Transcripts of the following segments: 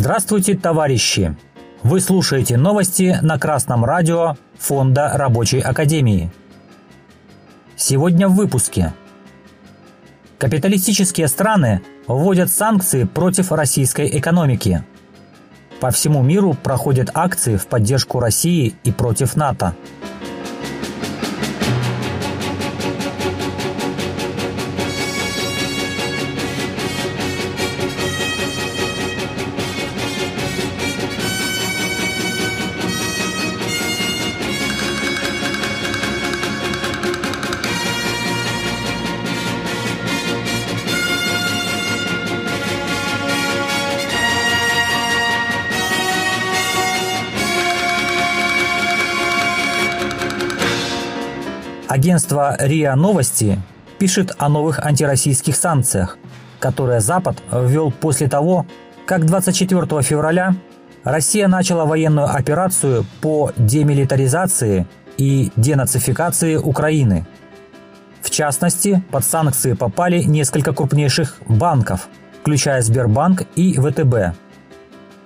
Здравствуйте, товарищи! Вы слушаете новости на Красном радио Фонда Рабочей Академии. Сегодня в выпуске. Капиталистические страны вводят санкции против российской экономики. По всему миру проходят акции в поддержку России и против НАТО. Агентство РИА Новости пишет о новых антироссийских санкциях, которые Запад ввел после того, как 24 февраля Россия начала военную операцию по демилитаризации и денацификации Украины. В частности, под санкции попали несколько крупнейших банков, включая Сбербанк и ВТБ.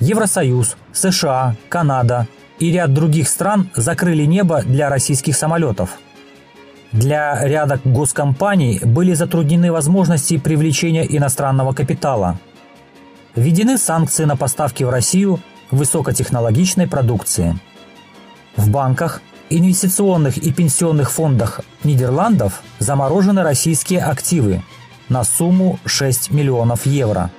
Евросоюз, США, Канада и ряд других стран закрыли небо для российских самолетов – для ряда госкомпаний были затруднены возможности привлечения иностранного капитала. Введены санкции на поставки в Россию высокотехнологичной продукции. В банках, инвестиционных и пенсионных фондах Нидерландов заморожены российские активы на сумму 6 миллионов евро.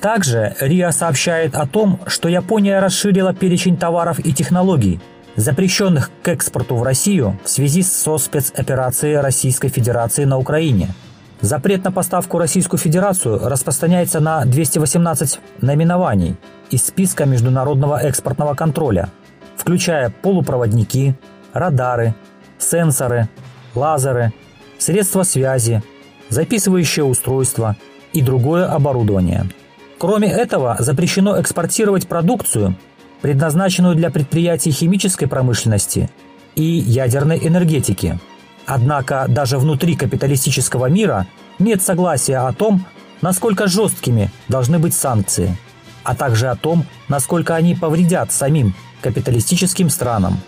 Также РИА сообщает о том, что Япония расширила перечень товаров и технологий – запрещенных к экспорту в Россию в связи со спецоперацией Российской Федерации на Украине. Запрет на поставку Российскую Федерацию распространяется на 218 наименований из списка международного экспортного контроля, включая полупроводники, радары, сенсоры, лазеры, средства связи, записывающее устройство и другое оборудование. Кроме этого, запрещено экспортировать продукцию, предназначенную для предприятий химической промышленности и ядерной энергетики. Однако даже внутри капиталистического мира нет согласия о том, насколько жесткими должны быть санкции, а также о том, насколько они повредят самим капиталистическим странам.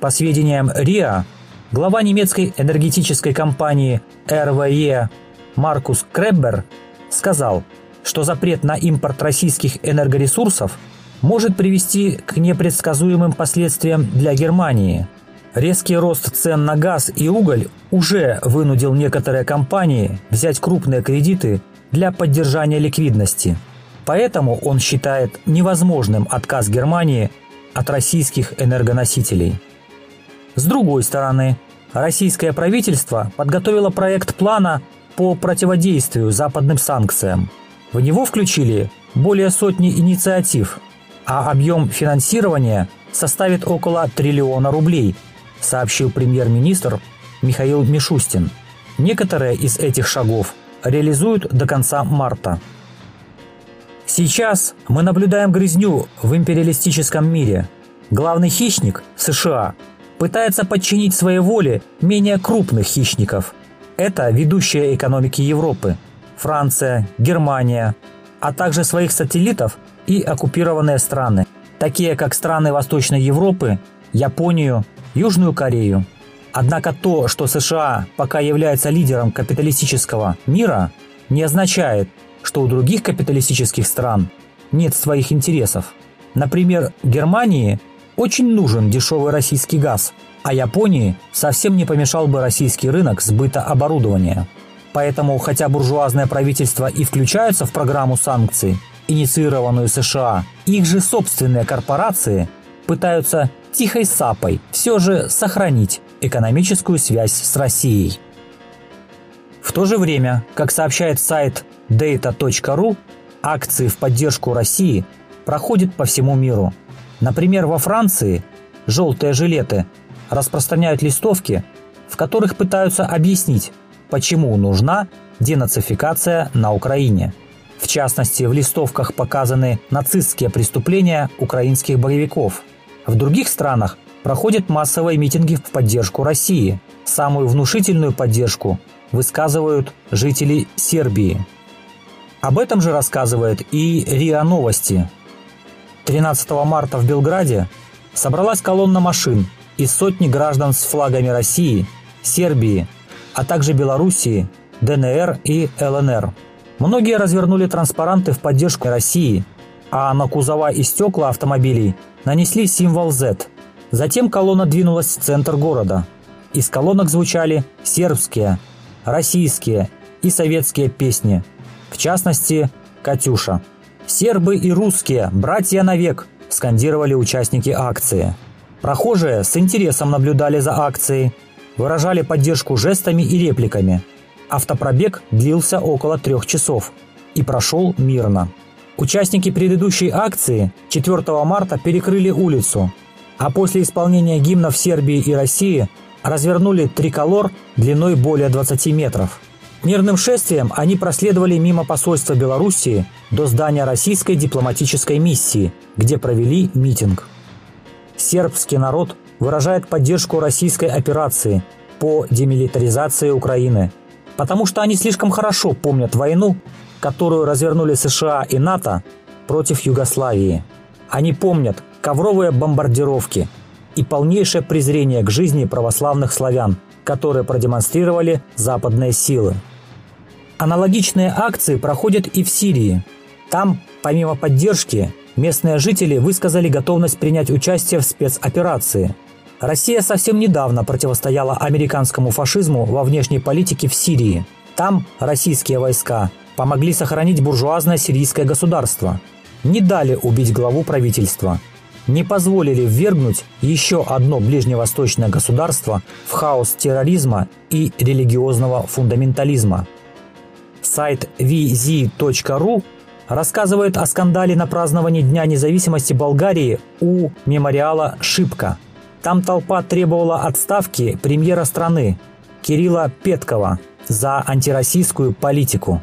По сведениям РИА, глава немецкой энергетической компании RWE Маркус Креббер сказал, что запрет на импорт российских энергоресурсов – может привести к непредсказуемым последствиям для Германии. Резкий рост цен на газ и уголь уже вынудил некоторые компании взять крупные кредиты для поддержания ликвидности. Поэтому он считает невозможным отказ Германии от российских энергоносителей. С другой стороны, российское правительство подготовило проект плана по противодействию западным санкциям. В него включили более сотни инициатив, а объем финансирования составит около триллиона рублей, сообщил премьер-министр Михаил Мишустин. Некоторые из этих шагов реализуют до конца марта. Сейчас мы наблюдаем грызню в империалистическом мире. Главный хищник – США – пытается подчинить своей воле менее крупных хищников. Это ведущие экономики Европы – Франция, Германия, а также своих сателлитов и оккупированные страны, такие как страны Восточной Европы, Японию, Южную Корею. Однако то, что США пока является лидером капиталистического мира, не означает, что у других капиталистических стран нет своих интересов. Например, Германии очень нужен дешевый российский газ, а Японии совсем не помешал бы российский рынок сбыта оборудования. Поэтому, хотя буржуазное правительство и включается в программу санкций, инициированную США, их же собственные корпорации пытаются тихой сапой все же сохранить экономическую связь с Россией. В то же время, как сообщает сайт data.ru, акции в поддержку России проходят по всему миру. Например, во Франции желтые жилеты распространяют листовки, в которых пытаются объяснить, почему нужна денацификация на Украине – в частности, в листовках показаны нацистские преступления украинских боевиков. В других странах проходят массовые митинги в поддержку России. Самую внушительную поддержку высказывают жители Сербии. Об этом же рассказывает и РИА Новости. 13 марта в Белграде собралась колонна машин из сотни граждан с флагами России, Сербии, а также Белоруссии, ДНР и ЛНР. Многие развернули транспаранты в поддержку России, а на кузова и стекла автомобилей нанесли символ Z. Затем колонна двинулась в центр города. Из колонок звучали сербские, российские и советские песни – в частности, «Катюша». «Сербы и русские, братья навек!» – скандировали участники акции. Прохожие с интересом наблюдали за акцией, выражали поддержку жестами и репликами. Автопробег длился около трех часов и прошел мирно. Участники предыдущей акции 4 марта перекрыли улицу, а после исполнения гимнов Сербии и России развернули триколор длиной более 20 метров – Мирным шествием они проследовали мимо посольства Белоруссии до здания российской дипломатической миссии, где провели митинг. Сербский народ выражает поддержку российской операции по демилитаризации Украины, потому что они слишком хорошо помнят войну, которую развернули США и НАТО против Югославии. Они помнят ковровые бомбардировки и полнейшее презрение к жизни православных славян, которые продемонстрировали западные силы. Аналогичные акции проходят и в Сирии. Там, помимо поддержки, местные жители высказали готовность принять участие в спецоперации. Россия совсем недавно противостояла американскому фашизму во внешней политике в Сирии. Там российские войска помогли сохранить буржуазное сирийское государство, не дали убить главу правительства, не позволили ввергнуть еще одно ближневосточное государство в хаос терроризма и религиозного фундаментализма – Сайт vz.ru рассказывает о скандале на праздновании Дня независимости Болгарии у мемориала «Шипка». Там толпа требовала отставки премьера страны Кирилла Петкова за антироссийскую политику.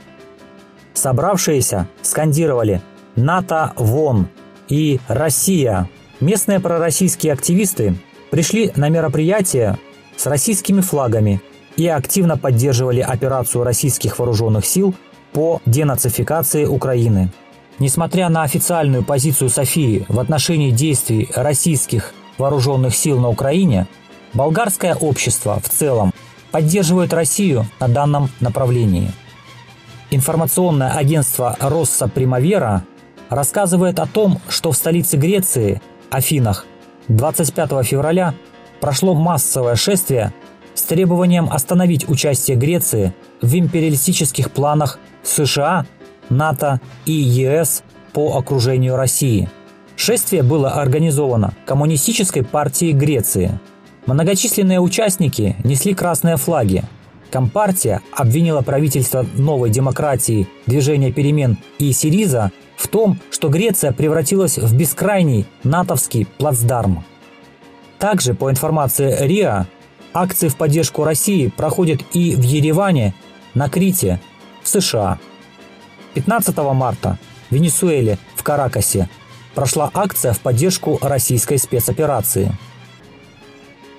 Собравшиеся скандировали «НАТО вон» и «Россия». Местные пророссийские активисты пришли на мероприятие с российскими флагами и активно поддерживали операцию российских вооруженных сил по денацификации Украины. Несмотря на официальную позицию Софии в отношении действий российских вооруженных сил на Украине, болгарское общество в целом поддерживает Россию на данном направлении. Информационное агентство «Росса Примавера» рассказывает о том, что в столице Греции, Афинах, 25 февраля прошло массовое шествие с требованием остановить участие Греции в империалистических планах США, НАТО и ЕС по окружению России. Шествие было организовано Коммунистической партией Греции. Многочисленные участники несли красные флаги. Компартия обвинила правительство новой демократии, движения перемен и Сириза в том, что Греция превратилась в бескрайний натовский плацдарм. Также, по информации РИА, Акции в поддержку России проходят и в Ереване, на Крите, в США. 15 марта в Венесуэле, в Каракасе, прошла акция в поддержку российской спецоперации.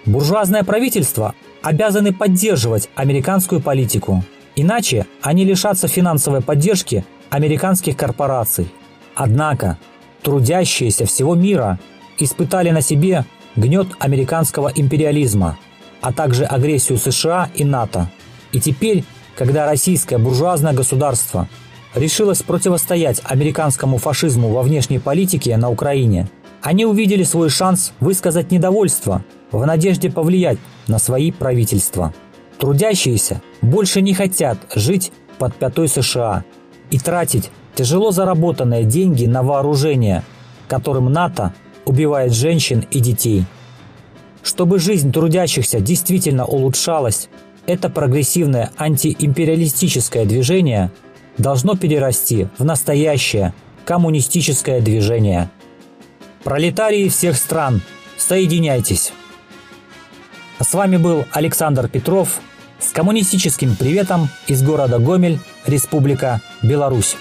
Буржуазное правительство обязаны поддерживать американскую политику, иначе они лишатся финансовой поддержки американских корпораций. Однако трудящиеся всего мира испытали на себе гнет американского империализма – а также агрессию США и НАТО. И теперь, когда российское буржуазное государство решилось противостоять американскому фашизму во внешней политике на Украине, они увидели свой шанс высказать недовольство в надежде повлиять на свои правительства. Трудящиеся больше не хотят жить под пятой США и тратить тяжело заработанные деньги на вооружение, которым НАТО убивает женщин и детей – чтобы жизнь трудящихся действительно улучшалась, это прогрессивное антиимпериалистическое движение должно перерасти в настоящее коммунистическое движение. Пролетарии всех стран, соединяйтесь! С вами был Александр Петров с коммунистическим приветом из города Гомель, Республика Беларусь.